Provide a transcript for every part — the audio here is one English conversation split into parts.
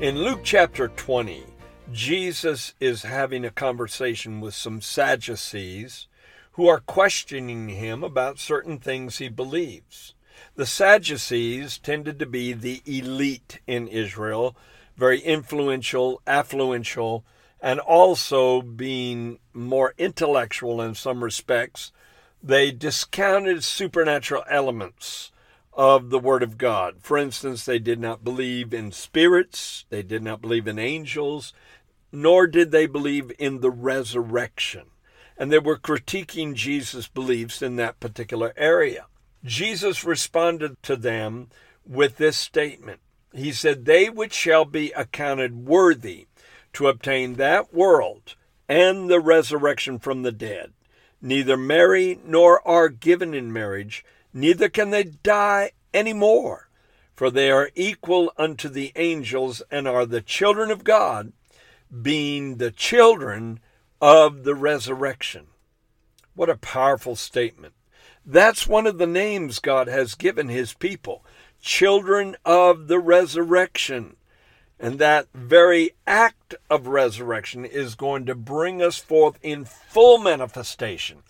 In Luke chapter 20, Jesus is having a conversation with some Sadducees who are questioning him about certain things he believes. The Sadducees tended to be the elite in Israel, very influential, affluential, and also being more intellectual in some respects. They discounted supernatural elements of the Word of God. For instance, they did not believe in spirits, they did not believe in angels, nor did they believe in the resurrection. And they were critiquing Jesus' beliefs in that particular area. Jesus responded to them with this statement He said, They which shall be accounted worthy to obtain that world and the resurrection from the dead, neither marry nor are given in marriage neither can they die any more, for they are equal unto the angels and are the children of God, being the children of the resurrection. What a powerful statement. That's one of the names God has given his people children of the resurrection. And that very act of resurrection is going to bring us forth in full manifestation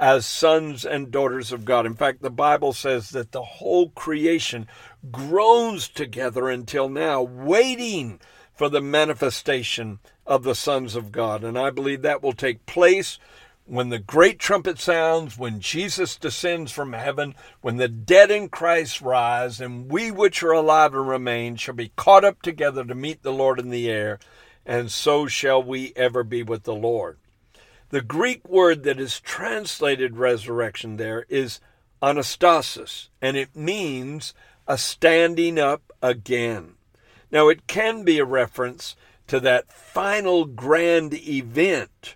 as sons and daughters of God. In fact, the Bible says that the whole creation groans together until now, waiting for the manifestation of the sons of God. And I believe that will take place when the great trumpet sounds, when Jesus descends from heaven, when the dead in Christ rise, and we which are alive and remain shall be caught up together to meet the Lord in the air, and so shall we ever be with the Lord. The Greek word that is translated resurrection there is anastasis, and it means a standing up again. Now, it can be a reference to that final grand event,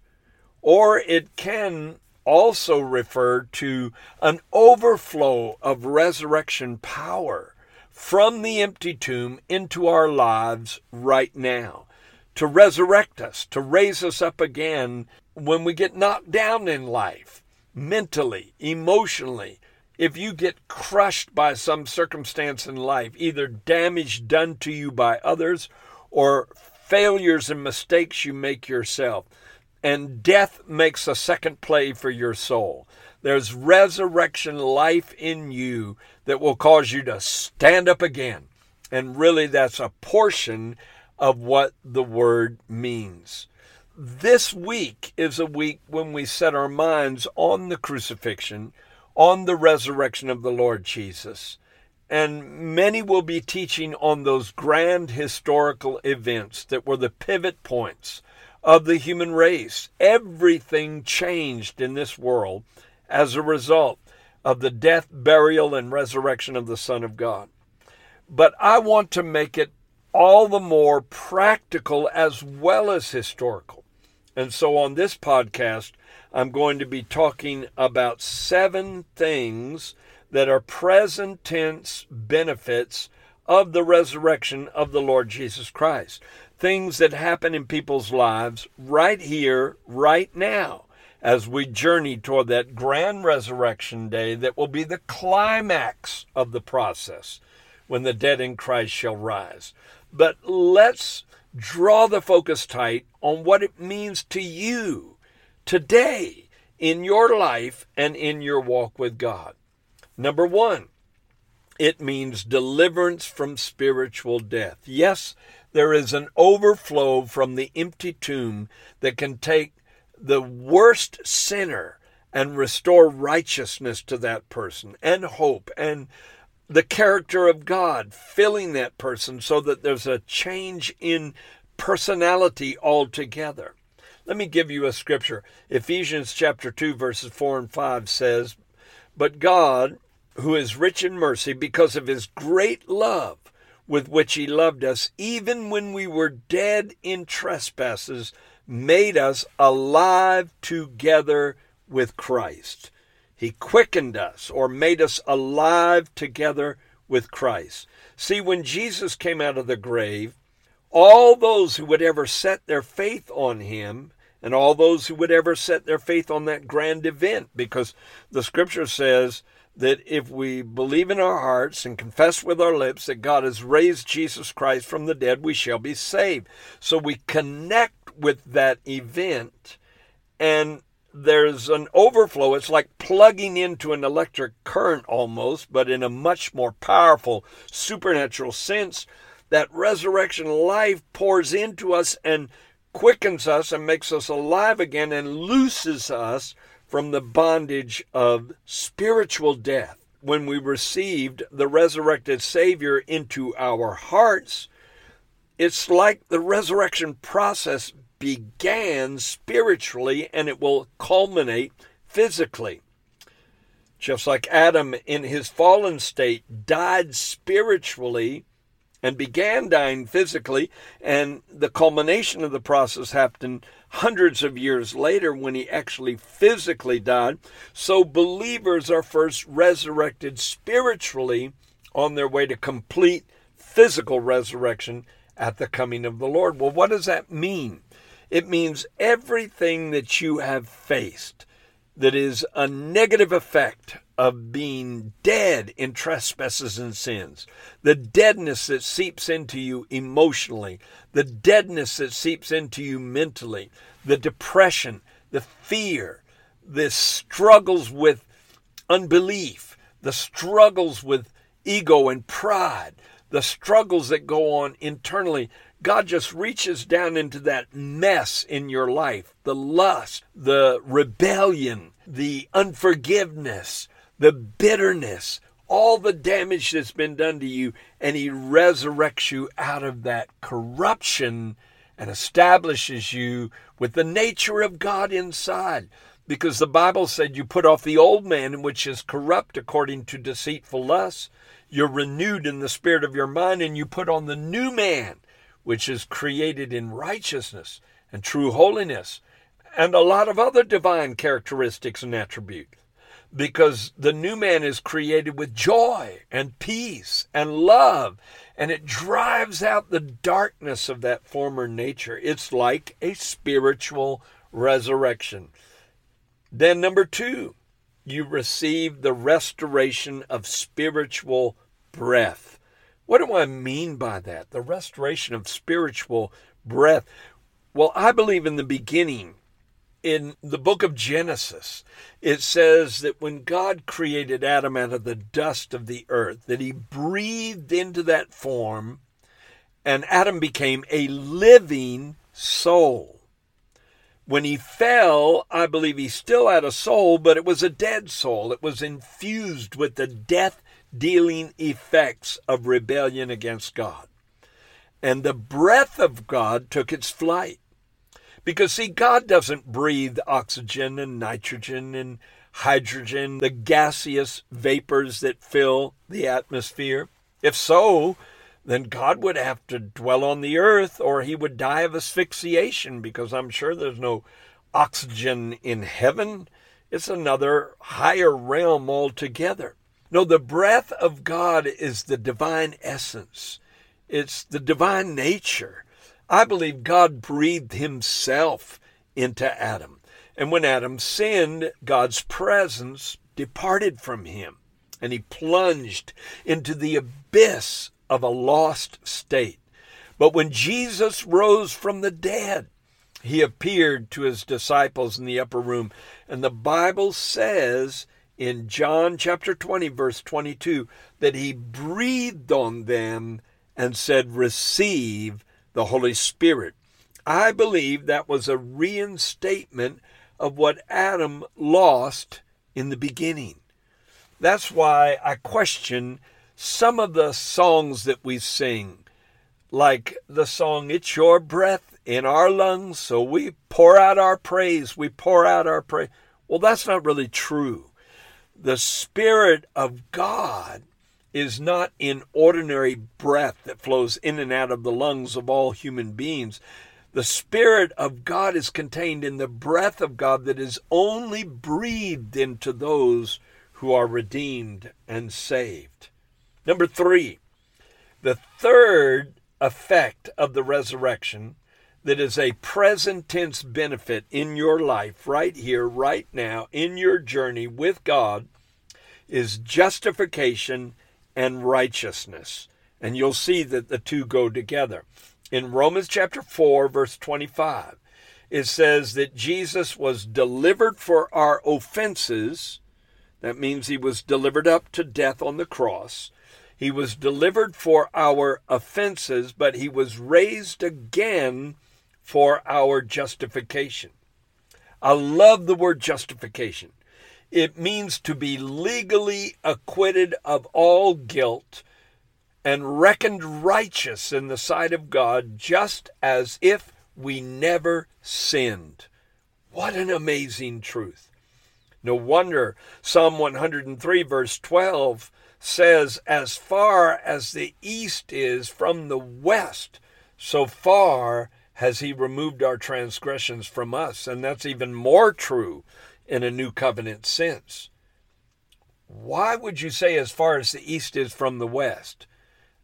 or it can also refer to an overflow of resurrection power from the empty tomb into our lives right now to resurrect us, to raise us up again when we get knocked down in life, mentally, emotionally, if you get crushed by some circumstance in life, either damage done to you by others or failures and mistakes you make yourself, and death makes a second play for your soul. There's resurrection life in you that will cause you to stand up again. And really, that's a portion of what the word means this week is a week when we set our minds on the crucifixion, on the resurrection of the Lord Jesus. And many will be teaching on those grand historical events that were the pivot points of the human race. Everything changed in this world as a result of the death, burial, and resurrection of the Son of God. But I want to make it all the more practical as well as historical. And so on this podcast, I'm going to be talking about seven things that are present tense benefits of the resurrection of the Lord Jesus Christ. Things that happen in people's lives right here, right now, as we journey toward that grand resurrection day that will be the climax of the process when the dead in Christ shall rise. But let's draw the focus tight on what it means to you today in your life and in your walk with God. Number one, it means deliverance from spiritual death. Yes, there is an overflow from the empty tomb that can take the worst sinner and restore righteousness to that person and hope and the character of God filling that person so that there's a change in personality altogether. Let me give you a scripture. Ephesians chapter 2 verses 4 and 5 says, "But God, who is rich in mercy because of his great love with which he loved us, even when we were dead in trespasses, made us alive together with Christ. He quickened us or made us alive together with Christ. See, when Jesus came out of the grave, all those who would ever set their faith on him and all those who would ever set their faith on that grand event, because the scripture says that if we believe in our hearts and confess with our lips that God has raised Jesus Christ from the dead, we shall be saved. So we connect with that event and there's an overflow. It's like plugging into an electric current almost, but in a much more powerful supernatural sense. That resurrection life pours into us and quickens us and makes us alive again and looses us from the bondage of spiritual death. When we received the resurrected Savior into our hearts, it's like the resurrection process began spiritually and it will culminate physically. Just like Adam in his fallen state died spiritually and began dying physically, and the culmination of the process happened hundreds of years later when he actually physically died. So believers are first resurrected spiritually on their way to complete physical resurrection at the coming of the Lord. Well, what does that mean? It means everything that you have faced that is a negative effect of being dead in trespasses and sins, the deadness that seeps into you emotionally, the deadness that seeps into you mentally, the depression, the fear, the struggles with unbelief, the struggles with ego and pride, the struggles that go on internally. God just reaches down into that mess in your life the lust, the rebellion, the unforgiveness, the bitterness, all the damage that's been done to you, and He resurrects you out of that corruption and establishes you with the nature of God inside. Because the Bible said you put off the old man, which is corrupt according to deceitful lusts. You're renewed in the spirit of your mind, and you put on the new man which is created in righteousness and true holiness, and a lot of other divine characteristics and attributes. Because the new man is created with joy and peace and love, and it drives out the darkness of that former nature. It's like a spiritual resurrection. Then, number two, you receive the restoration of spiritual breath. What do I mean by that? The restoration of spiritual breath. Well, I believe in the beginning, in the book of Genesis, it says that when God created Adam out of the dust of the earth, that he breathed into that form, and Adam became a living soul. When he fell, I believe he still had a soul, but it was a dead soul. It was infused with the death dealing effects of rebellion against God. And the breath of God took its flight. Because, see, God doesn't breathe oxygen and nitrogen and hydrogen, the gaseous vapors that fill the atmosphere. If so, then God would have to dwell on the earth or he would die of asphyxiation because I'm sure there's no oxygen in heaven. It's another higher realm altogether. No, the breath of God is the divine essence, it's the divine nature. I believe God breathed Himself into Adam. And when Adam sinned, God's presence departed from him, and he plunged into the abyss of a lost state. But when Jesus rose from the dead, he appeared to his disciples in the upper room. And the Bible says in John chapter 20, verse 22, that he breathed on them and said, Receive the Holy Spirit. I believe that was a reinstatement of what Adam lost in the beginning. That's why I question some of the songs that we sing, like the song, It's Your Breath in Our Lungs, so we pour out our praise, we pour out our praise. Well, that's not really true the Spirit of God is not in ordinary breath that flows in and out of the lungs of all human beings. The Spirit of God is contained in the breath of God that is only breathed into those who are redeemed and saved. Number three, the third effect of the resurrection that is a present tense benefit in your life, right here, right now, in your journey with God, is justification and righteousness. And you'll see that the two go together. In Romans chapter 4, verse 25, it says that Jesus was delivered for our offenses. That means he was delivered up to death on the cross. He was delivered for our offenses, but he was raised again for our justification. I love the word justification. It means to be legally acquitted of all guilt and reckoned righteous in the sight of God, just as if we never sinned. What an amazing truth. No wonder Psalm 103, verse 12 says, As far as the east is from the west, so far has he removed our transgressions from us. And that's even more true in a new covenant sense. Why would you say as far as the east is from the west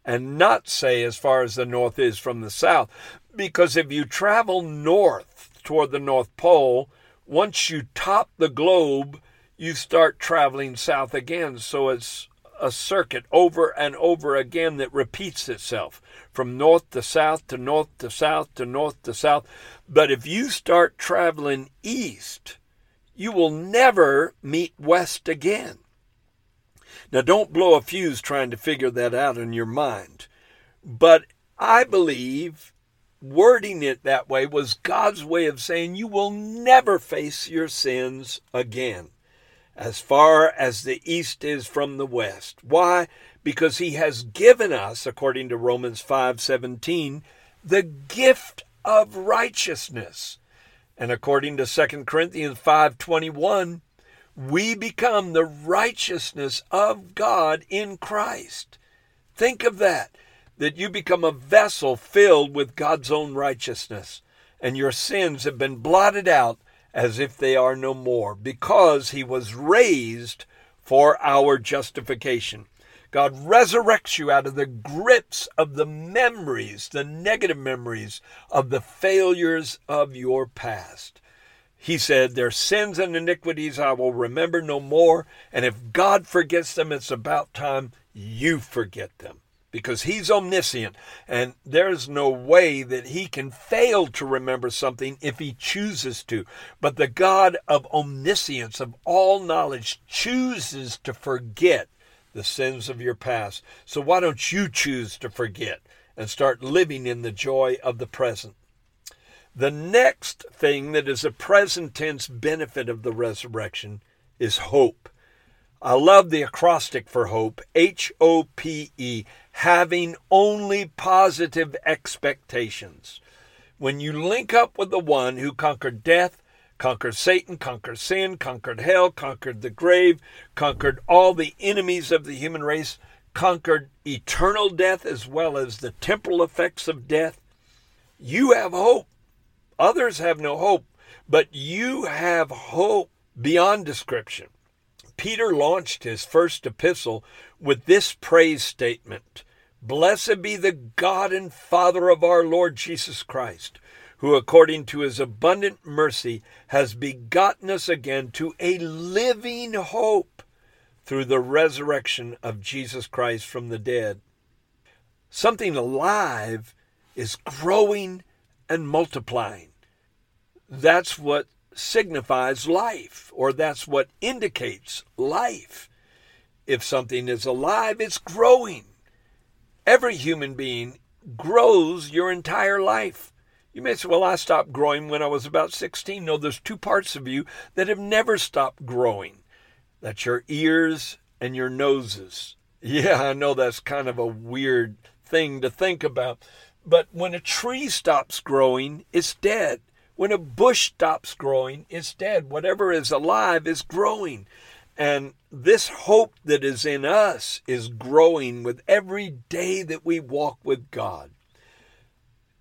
and not say as far as the north is from the south? Because if you travel north toward the North Pole, once you top the globe, you start traveling south again. So it's a circuit over and over again that repeats itself from north to south to north to south to north to south. But if you start traveling east, you will never meet West again. Now, don't blow a fuse trying to figure that out in your mind. But I believe wording it that way was God's way of saying you will never face your sins again as far as the east is from the west. Why? Because he has given us, according to Romans 5:17, the gift of righteousness. And according to 2 Corinthians 5:21, we become the righteousness of God in Christ. Think of that, that you become a vessel filled with God's own righteousness, and your sins have been blotted out as if they are no more, because he was raised for our justification. God resurrects you out of the grips of the memories, the negative memories of the failures of your past. He said, Their sins and iniquities I will remember no more. And if God forgets them, it's about time you forget them because he's omniscient and there's no way that he can fail to remember something if he chooses to. But the God of omniscience, of all knowledge, chooses to forget the sins of your past. So why don't you choose to forget and start living in the joy of the present? The next thing that is a present tense benefit of the resurrection is hope. I love the acrostic for hope H O P E, having only positive expectations. When you link up with the one who conquered death, conquered Satan, conquered sin, conquered hell, conquered the grave, conquered all the enemies of the human race, conquered eternal death as well as the temporal effects of death, you have hope. Others have no hope, but you have hope beyond description. Peter launched his first epistle with this praise statement Blessed be the God and Father of our Lord Jesus Christ who according to his abundant mercy has begotten us again to a living hope through the resurrection of Jesus Christ from the dead. Something alive is growing and multiplying. That's what signifies life, or that's what indicates life. If something is alive, it's growing. Every human being grows your entire life. You may say, well, I stopped growing when I was about 16. No, there's two parts of you that have never stopped growing that's your ears and your noses. Yeah, I know that's kind of a weird thing to think about. But when a tree stops growing, it's dead. When a bush stops growing, it's dead. Whatever is alive is growing. And this hope that is in us is growing with every day that we walk with God.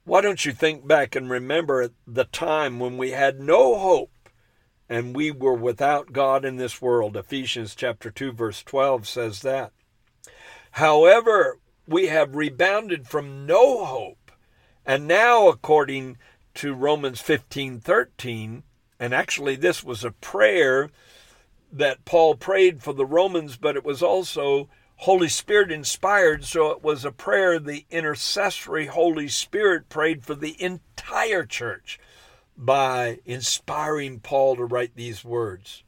Why don't you think back and remember the time when we had no hope and we were without God in this world? Ephesians chapter 2 verse 12 says that. However, we have rebounded from no hope and now according to Romans 15:13 and actually this was a prayer that Paul prayed for the Romans, but it was also Holy Spirit inspired, so it was a prayer the intercessory Holy Spirit prayed for the entire church by inspiring Paul to write these words.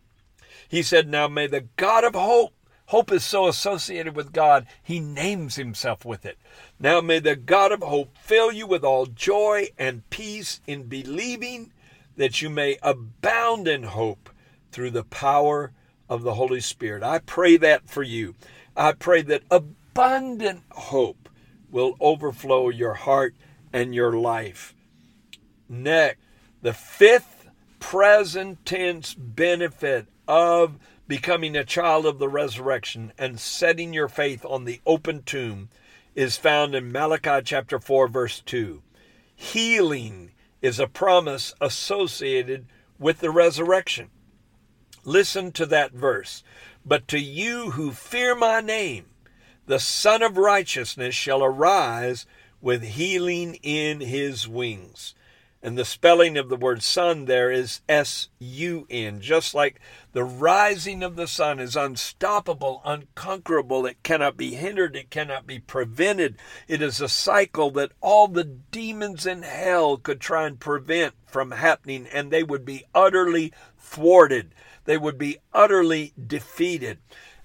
He said, Now may the God of hope, hope is so associated with God, he names himself with it. Now may the God of hope fill you with all joy and peace in believing that you may abound in hope through the power of the Holy Spirit. I pray that for you. I pray that abundant hope will overflow your heart and your life. Next, the fifth present tense benefit of becoming a child of the resurrection and setting your faith on the open tomb is found in Malachi chapter 4 verse 2. Healing is a promise associated with the resurrection. Listen to that verse. But to you who fear my name, the Sun of Righteousness shall arise with healing in his wings. And the spelling of the word sun there is S U N, just like the rising of the sun is unstoppable, unconquerable. It cannot be hindered, it cannot be prevented. It is a cycle that all the demons in hell could try and prevent from happening, and they would be utterly thwarted they would be utterly defeated.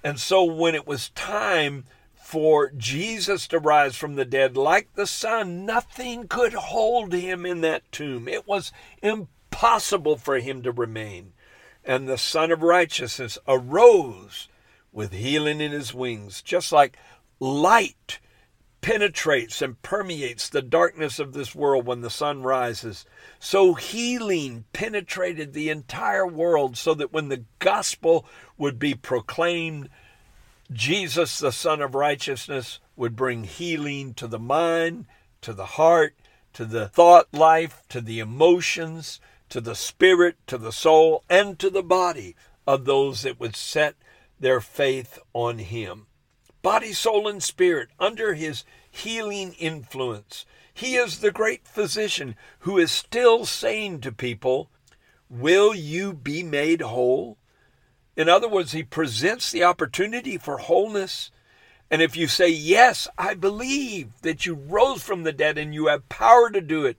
And so when it was time for Jesus to rise from the dead like the sun, nothing could hold him in that tomb. It was impossible for him to remain. And the Sun of Righteousness arose with healing in his wings, just like light penetrates and permeates the darkness of this world when the sun rises. So healing penetrated the entire world so that when the gospel would be proclaimed, Jesus, the Sun of Righteousness, would bring healing to the mind, to the heart, to the thought life, to the emotions, to the spirit, to the soul, and to the body of those that would set their faith on Him body, soul, and spirit under his healing influence. He is the great physician who is still saying to people, Will you be made whole? In other words, he presents the opportunity for wholeness. And if you say, Yes, I believe that you rose from the dead and you have power to do it,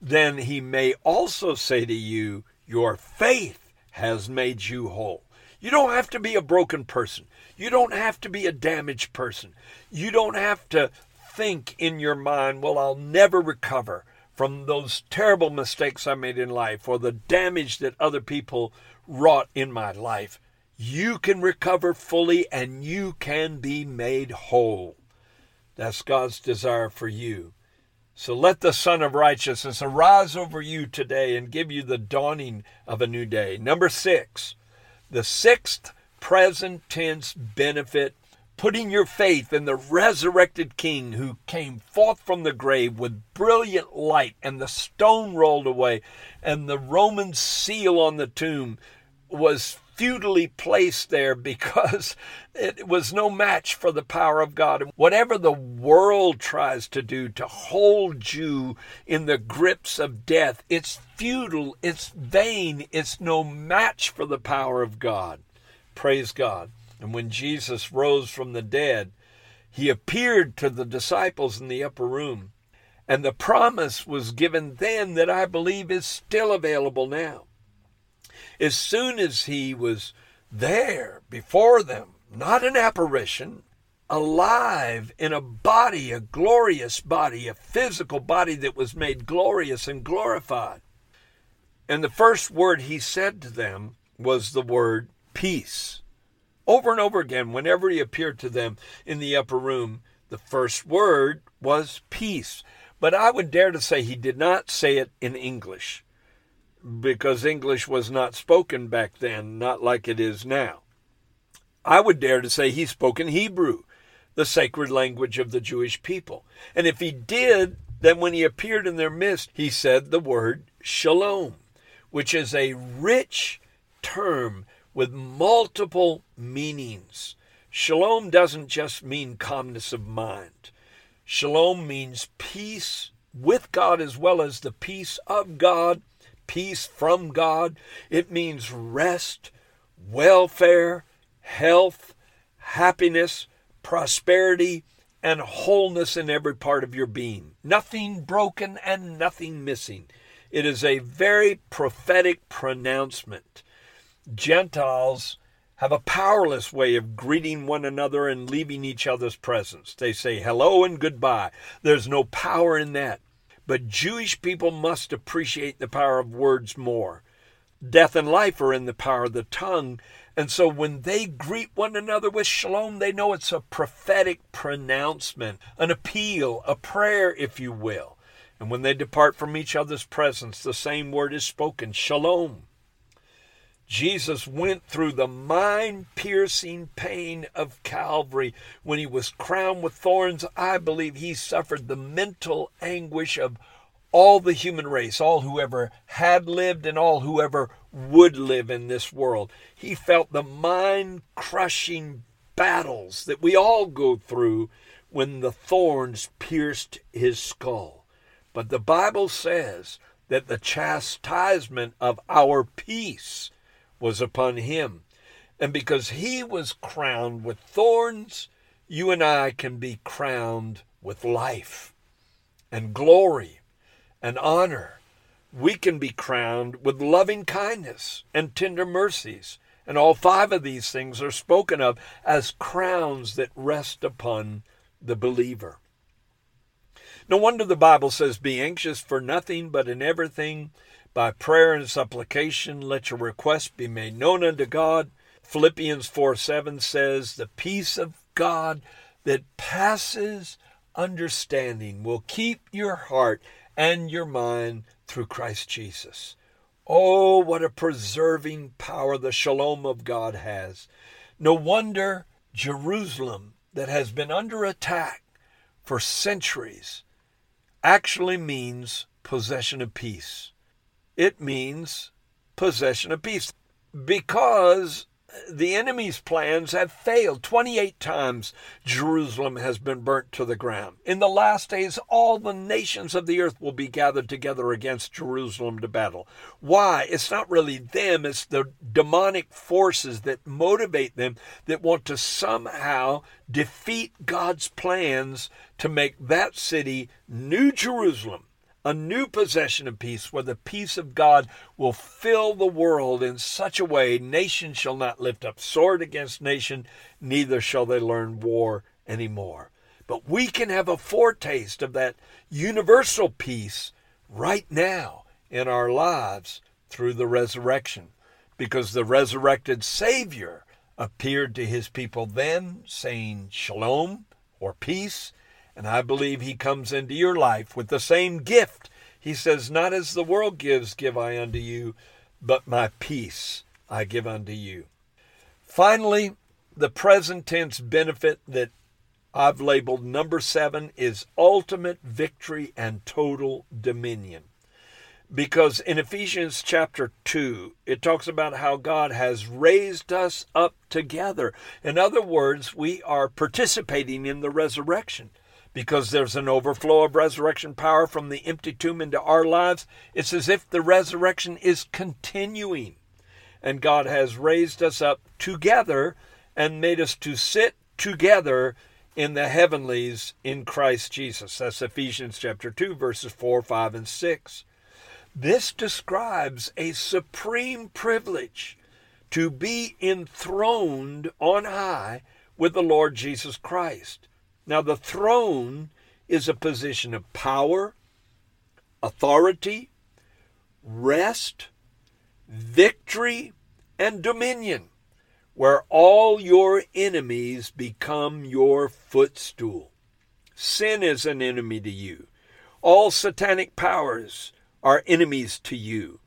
then he may also say to you, Your faith has made you whole. You don't have to be a broken person. You don't have to be a damaged person. You don't have to think in your mind, well, I'll never recover from those terrible mistakes I made in life or the damage that other people wrought in my life. You can recover fully and you can be made whole. That's God's desire for you. So let the Sun of Righteousness arise over you today and give you the dawning of a new day. Number six, the sixth present tense benefit, putting your faith in the resurrected King who came forth from the grave with brilliant light, and the stone rolled away, and the Roman seal on the tomb was futilely placed there because it was no match for the power of God. Whatever the world tries to do to hold you in the grips of death, it's futile, it's vain, it's no match for the power of God. Praise God. And when Jesus rose from the dead, he appeared to the disciples in the upper room. And the promise was given then that I believe is still available now. As soon as he was there before them, not an apparition, alive in a body, a glorious body, a physical body that was made glorious and glorified. And the first word he said to them was the word peace. Over and over again, whenever he appeared to them in the upper room, the first word was peace. But I would dare to say he did not say it in English because English was not spoken back then, not like it is now. I would dare to say he spoke in Hebrew, the sacred language of the Jewish people. And if he did, then when he appeared in their midst, he said the word shalom, which is a rich term with multiple meanings. Shalom doesn't just mean calmness of mind. Shalom means peace with God as well as the peace of God, peace from God. It means rest, welfare, health, happiness, prosperity, and wholeness in every part of your being. Nothing broken and nothing missing. It is a very prophetic pronouncement. Gentiles have a powerless way of greeting one another and leaving each other's presence. They say hello and goodbye. There's no power in that. But Jewish people must appreciate the power of words more. Death and life are in the power of the tongue. And so when they greet one another with shalom, they know it's a prophetic pronouncement, an appeal, a prayer, if you will. And when they depart from each other's presence, the same word is spoken shalom. Jesus went through the mind piercing pain of Calvary when he was crowned with thorns. I believe he suffered the mental anguish of all the human race, all who ever had lived and all who ever would live in this world. He felt the mind crushing battles that we all go through when the thorns pierced his skull. But the Bible says that the chastisement of our peace was upon him. And because he was crowned with thorns, you and I can be crowned with life and glory and honor. We can be crowned with loving kindness and tender mercies. And all five of these things are spoken of as crowns that rest upon the believer. No wonder the Bible says, Be anxious for nothing, but in everything by prayer and supplication, let your requests be made known unto God. Philippians 4 7 says, The peace of God that passes understanding will keep your heart and your mind through Christ Jesus. Oh, what a preserving power the shalom of God has. No wonder Jerusalem, that has been under attack for centuries, actually means possession of peace it means possession of peace because the enemy's plans have failed. 28 times Jerusalem has been burnt to the ground. In the last days, all the nations of the earth will be gathered together against Jerusalem to battle. Why? It's not really them, it's the demonic forces that motivate them that want to somehow defeat God's plans to make that city, New Jerusalem, a new possession of peace, where the peace of God will fill the world in such a way nation shall not lift up sword against nation, neither shall they learn war any more. But we can have a foretaste of that universal peace right now in our lives through the resurrection, because the resurrected Savior appeared to his people then, saying shalom or peace and I believe he comes into your life with the same gift. He says, Not as the world gives, give I unto you, but my peace I give unto you. Finally, the present tense benefit that I've labeled number seven is ultimate victory and total dominion. Because in Ephesians chapter 2, it talks about how God has raised us up together. In other words, we are participating in the resurrection because there's an overflow of resurrection power from the empty tomb into our lives. It's as if the resurrection is continuing. And God has raised us up together and made us to sit together in the heavenlies in Christ Jesus. That's Ephesians chapter 2, verses 4, 5, and 6. This describes a supreme privilege to be enthroned on high with the Lord Jesus Christ. Now, the throne is a position of power, authority, rest, victory, and dominion, where all your enemies become your footstool. Sin is an enemy to you. All satanic powers are enemies to you.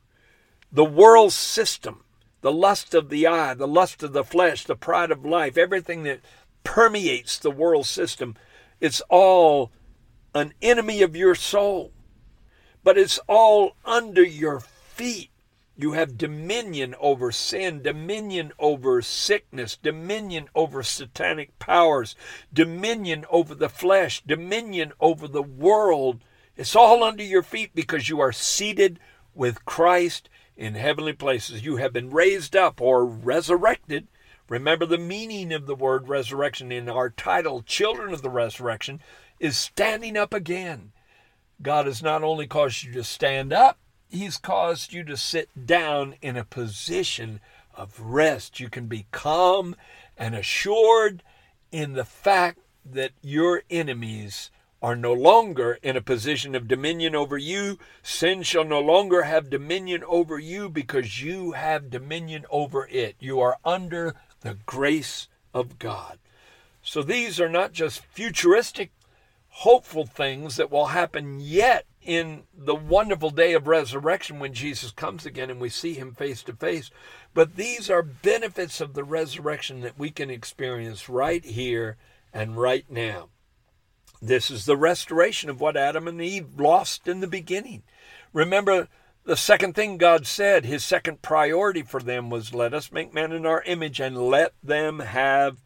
The world system the lust of the eye, the lust of the flesh, the pride of life, everything that permeates the world system, it's all an enemy of your soul. But it's all under your feet. You have dominion over sin, dominion over sickness, dominion over satanic powers, dominion over the flesh, dominion over the world. It's all under your feet because you are seated with Christ in heavenly places. You have been raised up or resurrected. Remember the meaning of the word resurrection in our title, Children of the Resurrection, is standing up again. God has not only caused you to stand up, He's caused you to sit down in a position of rest. You can be calm and assured in the fact that your enemies are no longer in a position of dominion over you. Sin shall no longer have dominion over you because you have dominion over it. You are under the grace of God. So these are not just futuristic, hopeful things that will happen yet in the wonderful day of resurrection when Jesus comes again and we see him face to face. But these are benefits of the resurrection that we can experience right here and right now. This is the restoration of what Adam and Eve lost in the beginning. Remember, the second thing God said, his second priority for them was, Let us make man in our image and let them have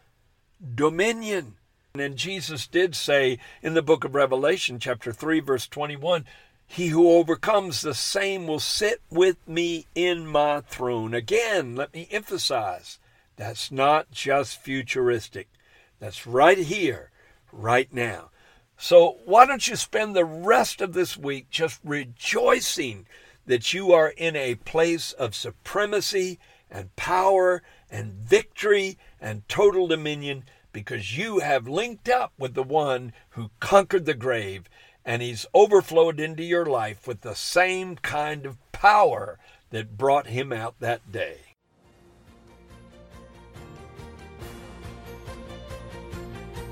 dominion. And Jesus did say in the book of Revelation, chapter 3, verse 21, He who overcomes the same will sit with me in my throne. Again, let me emphasize that's not just futuristic, that's right here, right now. So why don't you spend the rest of this week just rejoicing that you are in a place of supremacy and power and victory and total dominion because you have linked up with the one who conquered the grave and he's overflowed into your life with the same kind of power that brought him out that day.